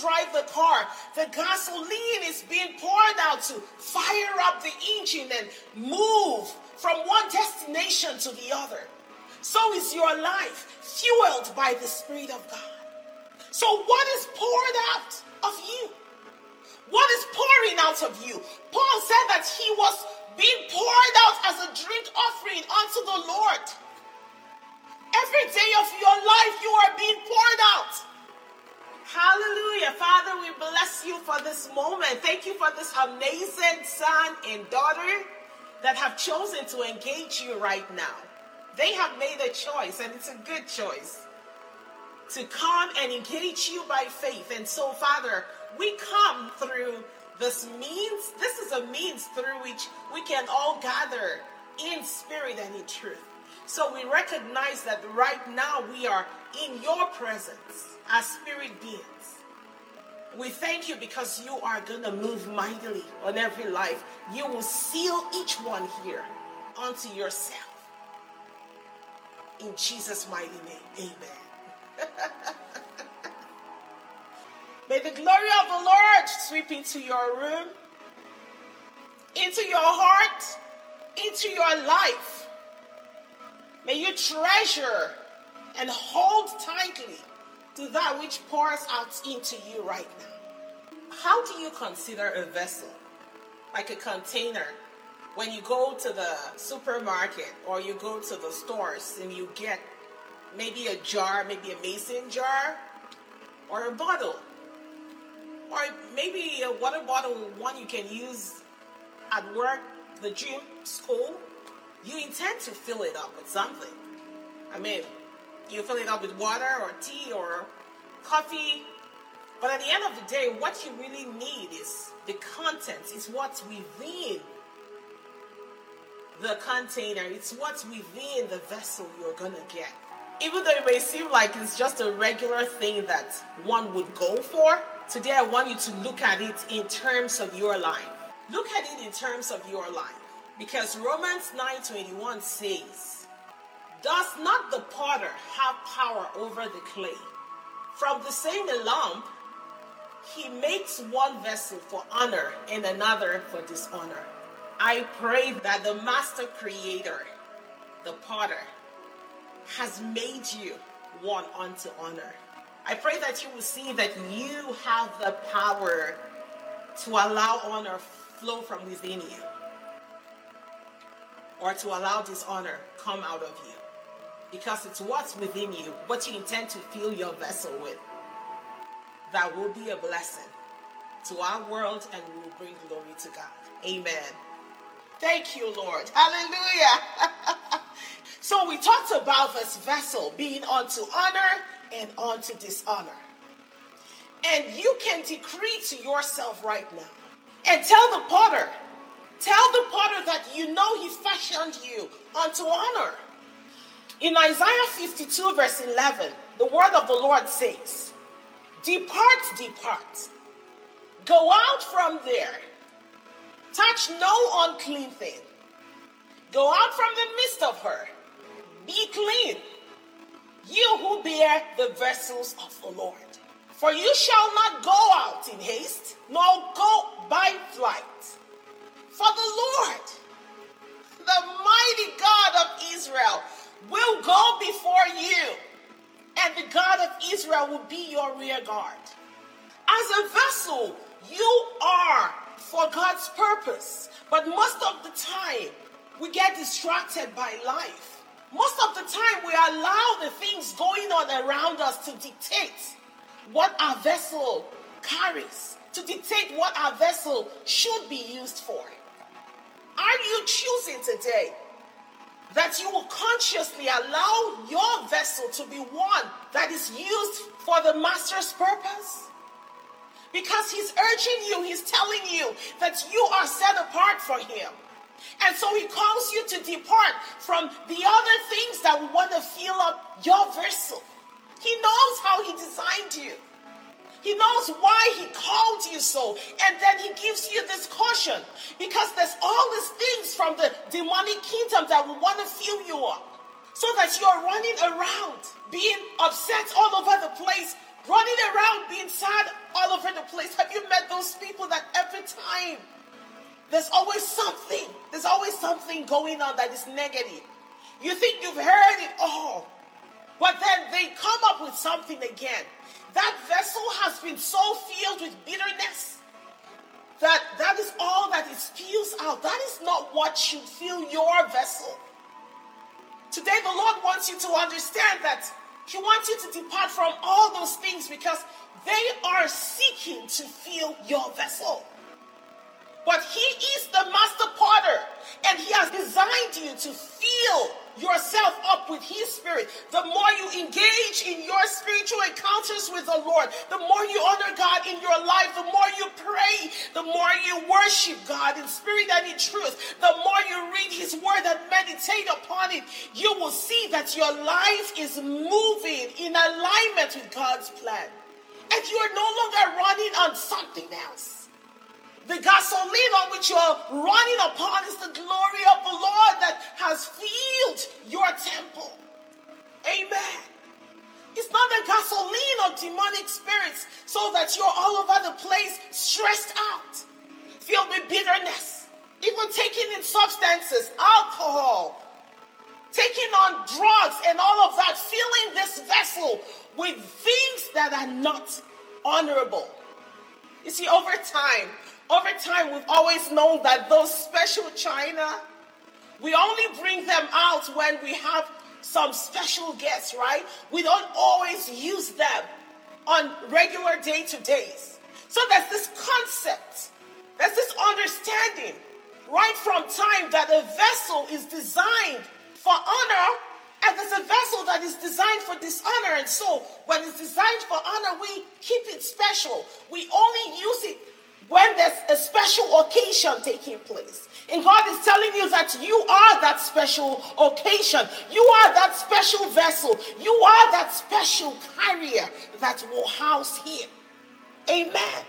drive the car, the gasoline is being poured out to fire up the engine and move from one destination to the other. So is your life fueled by the Spirit of God. So, what is poured out of you? What is pouring out of you? Paul said that he was being poured out as a drink offering unto the Lord. Every day of your life, you are being poured out. Hallelujah. Father, we bless you for this moment. Thank you for this amazing son and daughter that have chosen to engage you right now. They have made a choice, and it's a good choice to come and engage you by faith. And so, Father, we come through this means, this is a means through which we can all gather in spirit and in truth. So we recognize that right now we are in your presence as spirit beings. We thank you because you are going to move mightily on every life. You will seal each one here unto yourself. In Jesus' mighty name, amen. May the glory of the Lord sweep into your room, into your heart, into your life. May you treasure and hold tightly to that which pours out into you right now. How do you consider a vessel? Like a container. When you go to the supermarket or you go to the stores and you get maybe a jar, maybe a mason jar, or a bottle, or maybe a water bottle, one you can use at work, the gym, school, you intend to fill it up with something. I mean, you fill it up with water or tea or coffee. But at the end of the day, what you really need is the contents, it's what's within the container, it's what's within the vessel you're gonna get. Even though it may seem like it's just a regular thing that one would go for, today I want you to look at it in terms of your life. Look at it in terms of your life. Because Romans 9:21 says, Does not the potter have power over the clay? From the same lump, he makes one vessel for honor and another for dishonor. I pray that the master creator, the potter, has made you one unto honor. I pray that you will see that you have the power to allow honor flow from within you or to allow dishonor come out of you. Because it's what's within you, what you intend to fill your vessel with, that will be a blessing to our world and will bring glory to God. Amen. Thank you, Lord. Hallelujah. so we talked about this vessel being unto honor and unto dishonor. And you can decree to yourself right now and tell the potter Tell the potter that you know he fashioned you unto honor. In Isaiah 52, verse 11, the word of the Lord says, Depart, depart, go out from there, touch no unclean thing, go out from the midst of her, be clean, you who bear the vessels of the Lord. For you shall not go out in haste, nor go by flight for the Lord, the mighty God of Israel, will go before you, and the God of Israel will be your rear guard. As a vessel, you are for God's purpose, but most of the time, we get distracted by life. Most of the time, we allow the things going on around us to dictate what our vessel carries, to dictate what our vessel should be used for. Are you choosing today that you will consciously allow your vessel to be one that is used for the master's purpose? Because he's urging you, he's telling you that you are set apart for him. And so he calls you to depart from the other things that want to fill up your vessel. He knows how he designed you. He knows why he called you so. And then he gives you this caution because there's all these things from the demonic kingdom that will want to fill you up so that you're running around being upset all over the place, running around being sad all over the place. Have you met those people that every time there's always something, there's always something going on that is negative? You think you've heard it all, but then they come up with something again. That vessel has been so filled with bitterness that that is all that it out. That is not what should fill your vessel. Today, the Lord wants you to understand that He wants you to depart from all those things because they are seeking to fill your vessel. But He is the master potter, and He has designed you to fill yourself up with His Spirit, the more you engage in your spiritual encounters with the Lord, the more you honor God in your life, the more you pray, the more you worship God in spirit and in truth, the more you read His Word and meditate upon it, you will see that your life is moving in alignment with God's plan. And you are no longer running on something else. The gasoline on which you're running upon is the glory of the Lord that has filled your temple. Amen. It's not the gasoline of demonic spirits so that you're all over the place stressed out, filled with bitterness, even taking in substances, alcohol, taking on drugs and all of that, filling this vessel with things that are not honorable. You see, over time, over time, we've always known that those special china, we only bring them out when we have some special guests, right? We don't always use them on regular day to days. So there's this concept, there's this understanding right from time that a vessel is designed for honor and there's a vessel that is designed for dishonor. And so when it's designed for honor, we keep it special. We only use it when there's a special occasion taking place. And God is telling you that you are that special occasion. You are that special vessel. You are that special carrier that will house Him. Amen.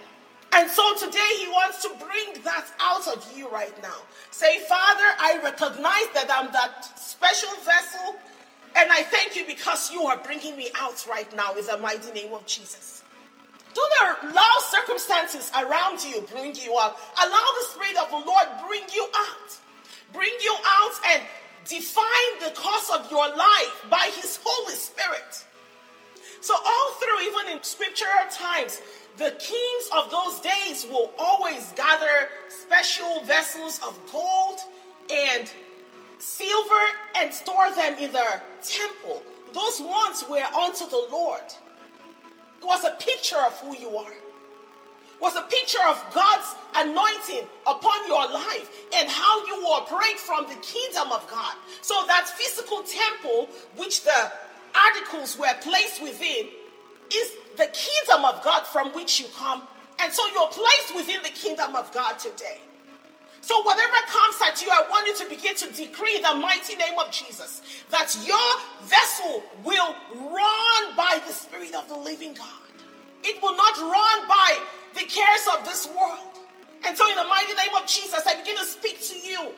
And so today He wants to bring that out of you right now. Say, Father, I recognize that I'm that special vessel. And I thank you because you are bringing me out right now in the mighty name of Jesus. Do not allow circumstances around you bring you out. Allow the Spirit of the Lord bring you out. Bring you out and define the course of your life by His Holy Spirit. So, all through, even in scriptural times, the kings of those days will always gather special vessels of gold and silver and store them in their temple. Those ones were unto the Lord. It was a picture of who you are. It was a picture of God's anointing upon your life and how you operate from the kingdom of God. So that physical temple, which the articles were placed within, is the kingdom of God from which you come. And so you're placed within the kingdom of God today. So, whatever comes at you, I want you to begin to decree the mighty name of Jesus that your vessel will run by the Spirit of the living God. It will not run by the cares of this world. And so, in the mighty name of Jesus, I begin to speak to you.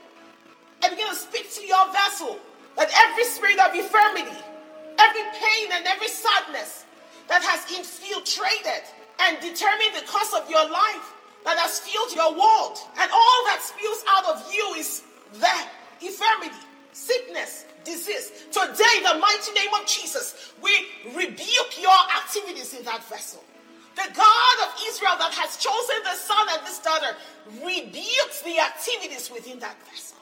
I begin to speak to your vessel that every spirit of infirmity, every pain, and every sadness that has infiltrated and determined the course of your life that has filled your world, and all that spills out of you is that infirmity, sickness, disease. Today, in the mighty name of Jesus, we rebuke your activities in that vessel. The God of Israel that has chosen the son and this daughter rebukes the activities within that vessel.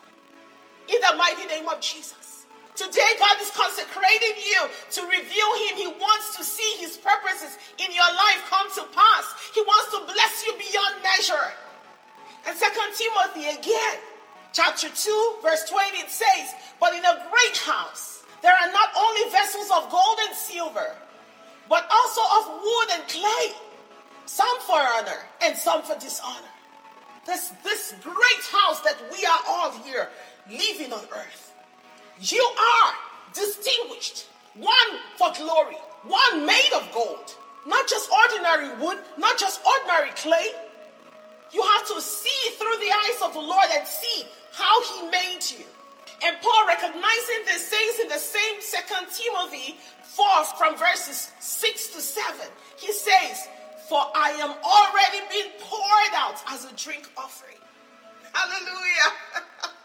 In the mighty name of Jesus. Today, God is consecrating you to reveal Him. He wants to see His purposes in your life come to pass. He wants to bless you beyond measure. And Second Timothy again, chapter 2, verse 20, it says, But in a great house there are not only vessels of gold and silver, but also of wood and clay, some for honor and some for dishonor. This, this great house that we are all here living on earth you are distinguished, one for glory, one made of gold, not just ordinary wood, not just ordinary clay. You have to see through the eyes of the Lord and see how He made you. And Paul, recognizing this, says in the same Second Timothy 4 from verses 6 to 7, he says, For I am already being poured out as a drink offering. Hallelujah.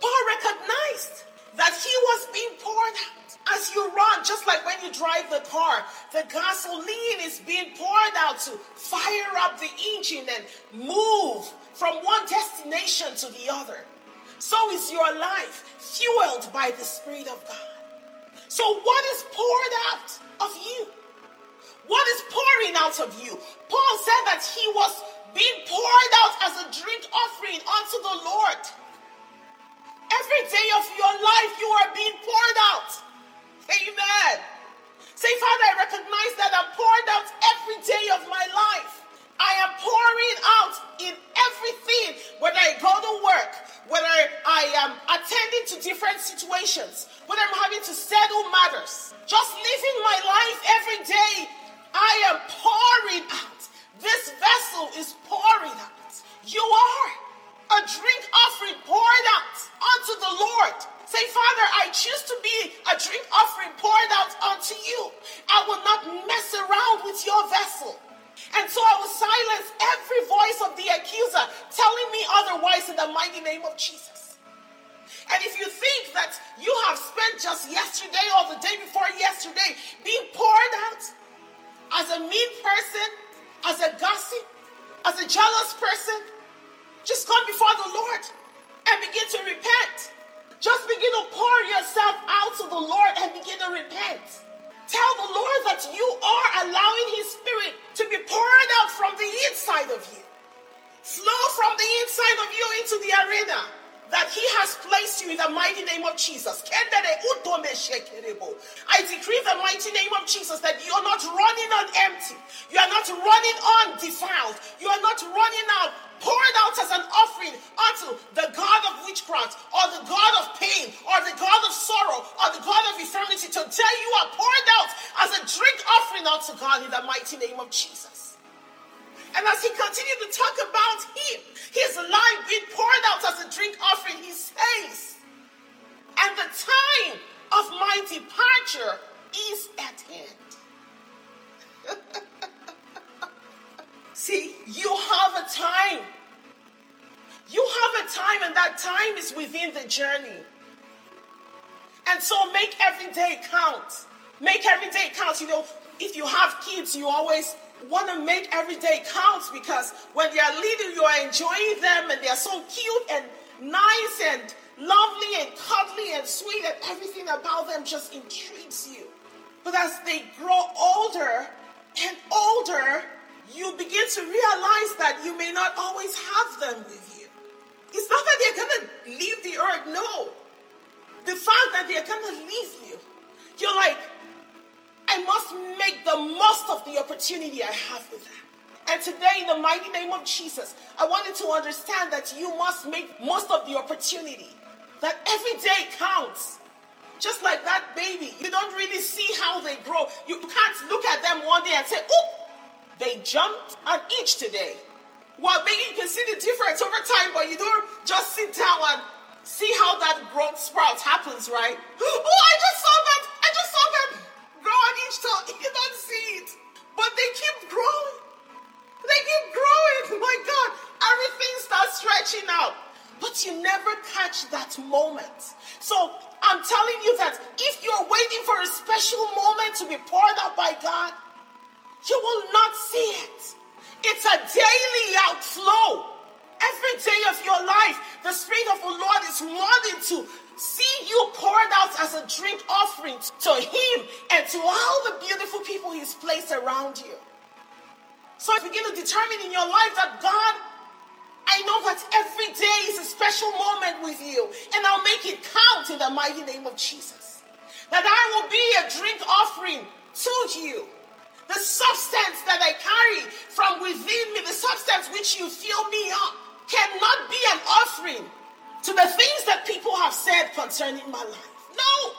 Paul recognized that he was being poured out. As you run, just like when you drive the car, the gasoline is being poured out to fire up the engine and move from one destination to the other. So is your life fueled by the Spirit of God. So, what is poured out of you? What is pouring out of you? Paul said that he was being poured out as a drink offering unto the Lord. Every day of your life, you are being poured out. Amen. Say, Father, I recognize that I'm poured out every day of my life. I am pouring out in everything, whether I go to work, whether I am attending to different situations, whether I'm having to settle matters, just living my life every day, I am pouring out. This vessel is pouring out. You are a drink offering poured out unto the Lord. Say, Father, I choose to be a drink offering poured out unto you. I will not mess around with your vessel. And so I will silence every voice of the accuser telling me otherwise in the mighty name of Jesus. And if you think that you have spent just yesterday or the day before yesterday being poured out as a mean person, as a gossip, as a jealous person, just come before the Lord and begin to repent. Just begin to pour yourself out to the Lord and begin to repent. Tell the Lord that you are allowing His Spirit to be poured out from the inside of you. Flow from the inside of you into the arena that He has placed you in the mighty name of Jesus. I decree the mighty name of Jesus that you are not running on empty. You are not running on defiled. You are not running out poured out as an offering unto the God of witchcraft, or the God of pain, or the God of sorrow, or the God of infirmity, to tell you are poured out as a drink offering unto God in the mighty name of Jesus. And as he continued to talk about him, his life being poured out as a drink offering, he says, And the time of my departure is at hand. See, you have a time. You have a time, and that time is within the journey. And so make every day count. Make every day count. You know, if you have kids, you always want to make every day count because when they are little, you are enjoying them and they are so cute and nice and lovely and cuddly and sweet, and everything about them just intrigues you. But as they grow older and older, you begin to realize that you may not always have them with you. It's not that they're going to leave the earth, no. The fact that they're going to leave you, you're like, I must make the most of the opportunity I have with them. And today, in the mighty name of Jesus, I wanted to understand that you must make most of the opportunity, that every day counts. Just like that baby, you don't really see how they grow. You can't look at them one day and say, oh, they jumped an inch today. Well, maybe you can see the difference over time, but you don't just sit down and see how that growth sprout happens, right? Oh, I just saw that. Inch tall. You don't see it. But they keep growing. They keep growing. My God. Everything starts stretching out. But you never catch that moment. So I'm telling you that if you're waiting for a special moment to be poured out by God, you will not see it. It's a daily outflow. Every day of your life, the Spirit of the Lord is wanting to see you poured out as a drink offering to Him and to all the beautiful people He's placed around you. So begin to determine in your life that God, I know that every day is a special moment with you, and I'll make it count in the mighty name of Jesus. That I will be a drink offering to you the substance that I carry from within me, the substance which you fill me up, cannot be an offering to the things that people have said concerning my life. No.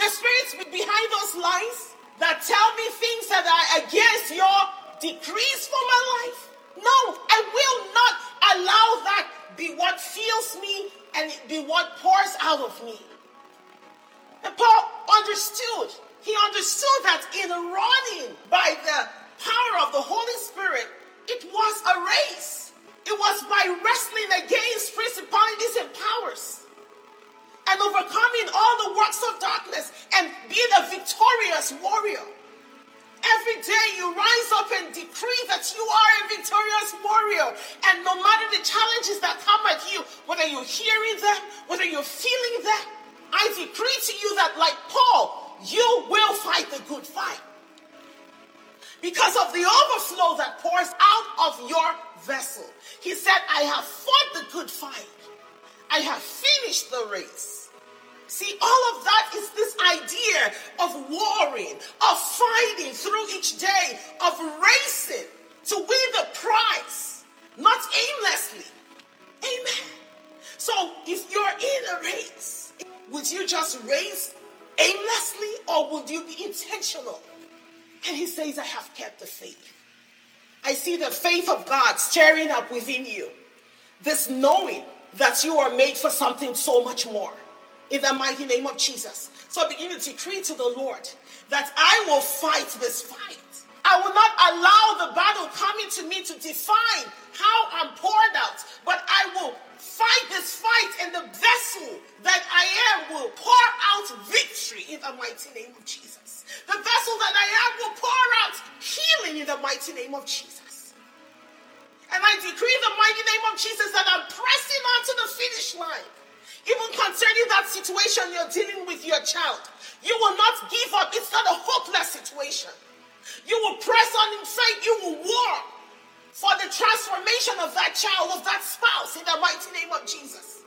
The spirits behind those lies that tell me things that are against your decrees for my life. No, I will not allow that be what fills me and be what pours out of me. And Paul understood. He understood that in running by the power of the Holy Spirit, it was a race. It was by wrestling against principalities and powers and overcoming all the works of darkness and being a victorious warrior. Every day you rise up and decree that you are a victorious warrior. And no matter the challenges that come at you, whether you're hearing them, whether you're feeling them, I decree to you that, like Paul, you will fight the good fight. Because of the overflow that pours out of your vessel. He said, I have fought the good fight. I have finished the race. See, all of that is this idea of warring, of fighting through each day, of racing to win the prize, not aimlessly. Amen. So if you're in a race, would you just race aimlessly or would you be intentional? And he says, I have kept the faith. I see the faith of God stirring up within you. This knowing that you are made for something so much more in the mighty name of Jesus. So begin to decree to the Lord that I will fight this fight. I will not allow the battle coming to me to define how I'm poured out, but I will fight this fight, and the vessel that I am will pour out victory in the mighty name of Jesus. The vessel that I am will pour out healing in the mighty name of Jesus. And I decree the mighty name of Jesus that I'm pressing on to the finish line. Even concerning that situation you're dealing with your child, you will not give up. It's not a hopeless situation. You will press on in faith. You will war for the transformation of that child, of that spouse, in the mighty name of Jesus.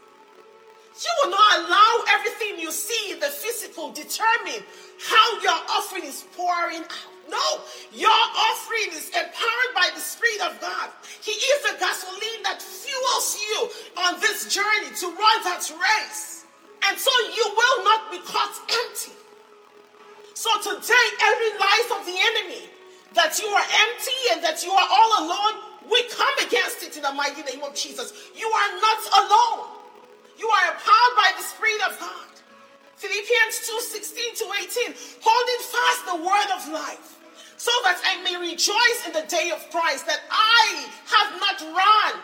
You will not allow everything you see the physical determine how your offering is pouring out. No, your offering is empowered by the Spirit of God. He is the gasoline that fuels you on this journey to run that race. And so you will not be caught empty. So today, every lies of the enemy that you are empty and that you are all alone, we come against it in the mighty name of Jesus. You are not alone. You are empowered by the Spirit of God. Philippians 2 16 to 18, holding fast the word of life so that I may rejoice in the day of Christ, that I have not run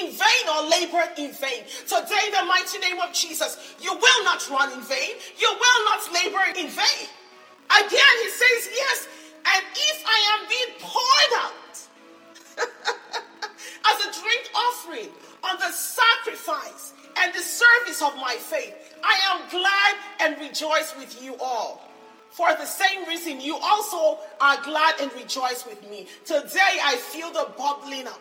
in vain or labored in vain. Today, in the mighty name of Jesus, you will not run in vain, you will not labor in vain. Again, he says, Yes, and if I am being poured out as a drink offering on the sacrifice and the service of my faith, I am glad and rejoice with you all. For the same reason, you also are glad and rejoice with me. Today, I feel the bubbling up.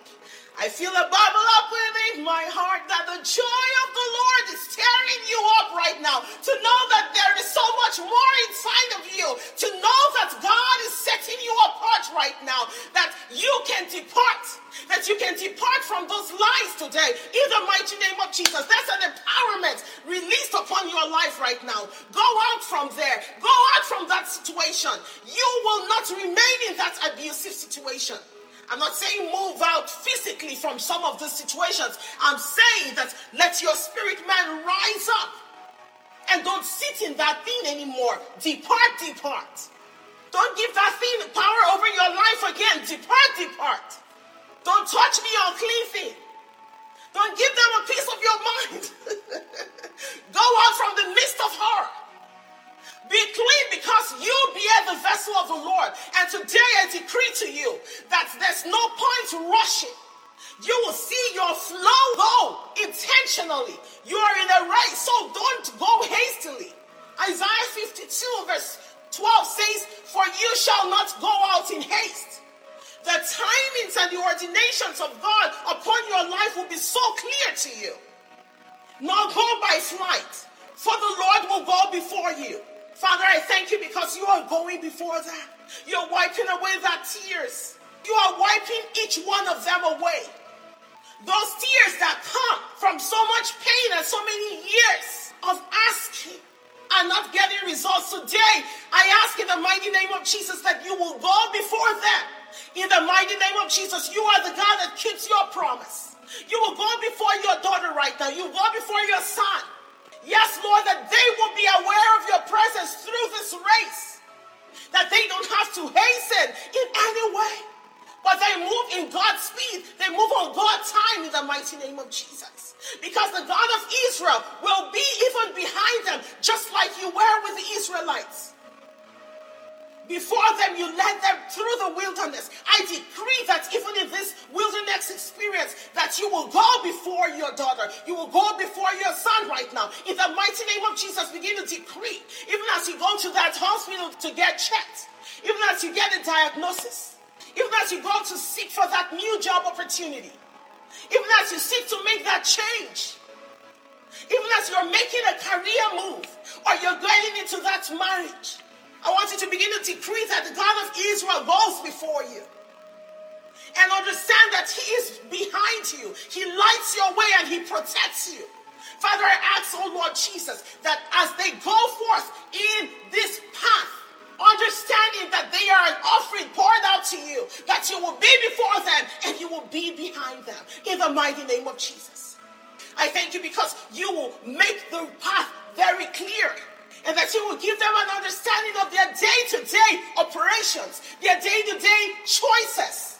I feel a bubble up within my heart that the joy of the Lord is tearing you up right now. To know that there is so much more inside of you. To know that God is setting you apart right now. That you can depart. That you can depart from those lies today. In the mighty name of Jesus. That's an empowerment released upon your life right now. Go out from there. Go out from that situation. You will not remain in that abusive situation. I'm not saying move out physically from some of these situations. I'm saying that let your spirit man rise up and don't sit in that thing anymore. Depart, depart. Don't give that thing power over your life again. Depart, depart. Don't touch me, unclean thing. Don't give them a piece of your mind. Go out from the midst of her. Be clean because you bear the vessel of the Lord. And today I decree to you that there's no point rushing. You will see your flow go intentionally. You are in a race, so don't go hastily. Isaiah 52, verse 12 says, For you shall not go out in haste. The timings and the ordinations of God upon your life will be so clear to you. Not go by flight, for the Lord will go before you. Father, I thank you because you are going before that. You're wiping away that tears. You are wiping each one of them away. Those tears that come from so much pain and so many years of asking and not getting results. Today, I ask in the mighty name of Jesus that you will go before them. In the mighty name of Jesus, you are the God that keeps your promise. You will go before your daughter right now. You will go before your son. Yes, Lord, that they will be aware of your presence through this race. That they don't have to hasten in any way. But they move in God's speed. They move on God's time in the mighty name of Jesus. Because the God of Israel will be even behind them, just like you were with the Israelites. Before them, you led them through the wilderness. I decree that even in this wilderness experience, that you will go before your daughter. You will go before your son right now. In the mighty name of Jesus, begin to decree. Even as you go to that hospital to get checked, even as you get a diagnosis, even as you go to seek for that new job opportunity, even as you seek to make that change, even as you're making a career move or you're going into that marriage. I want you to begin to decree that the God of Israel goes before you. And understand that He is behind you. He lights your way and He protects you. Father, I ask, oh Lord Jesus, that as they go forth in this path, understanding that they are an offering poured out to you, that you will be before them and you will be behind them in the mighty name of Jesus. I thank you because you will make the path very clear and that you will give them an understanding of their day to day operations, their day to day choices.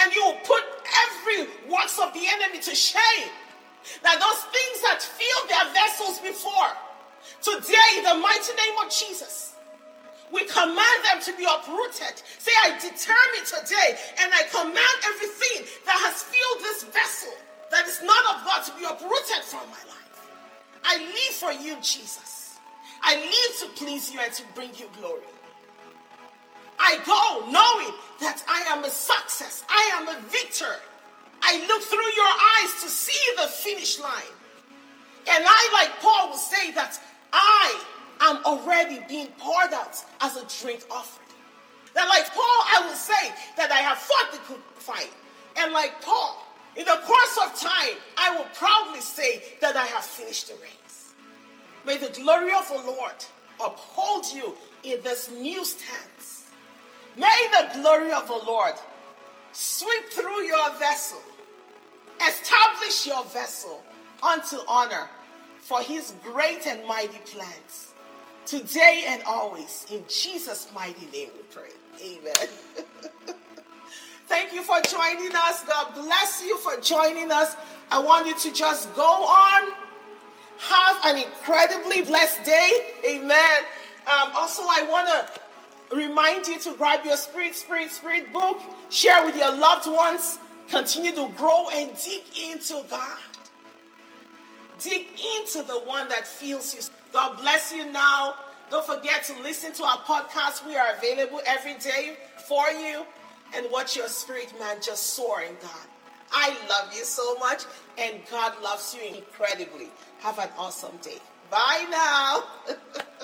And you will put every works of the enemy to shame. That those things that filled their vessels before, today, in the mighty name of Jesus, we command them to be uprooted. Say, I determine today, and I command everything that has filled this vessel that is not of God to be uprooted from my life. I live for you, Jesus. I live to please you and to bring you glory. I go knowing that I am a success. I am a victor. I look through your eyes to see the finish line. And I, like Paul, will say that I am already being poured out as a drink offering. That, like Paul, I will say that I have fought the good fight. And like Paul, in the course of time, I will proudly say that I have finished the race. May the glory of the Lord uphold you in this new stance. May the glory of the Lord sweep through your vessel, establish your vessel unto honor for his great and mighty plans. Today and always, in Jesus' mighty name we pray. Amen. Thank you for joining us. God bless you for joining us. I want you to just go on have an incredibly blessed day. Amen. Um, also, I want to remind you to grab your Spirit, Spirit, Spirit book, share with your loved ones, continue to grow and dig into God. Dig into the one that feels you. God bless you now. Don't forget to listen to our podcast. We are available every day for you and watch your spirit man just soar in God. I love you so much, and God loves you incredibly. Have an awesome day. Bye now.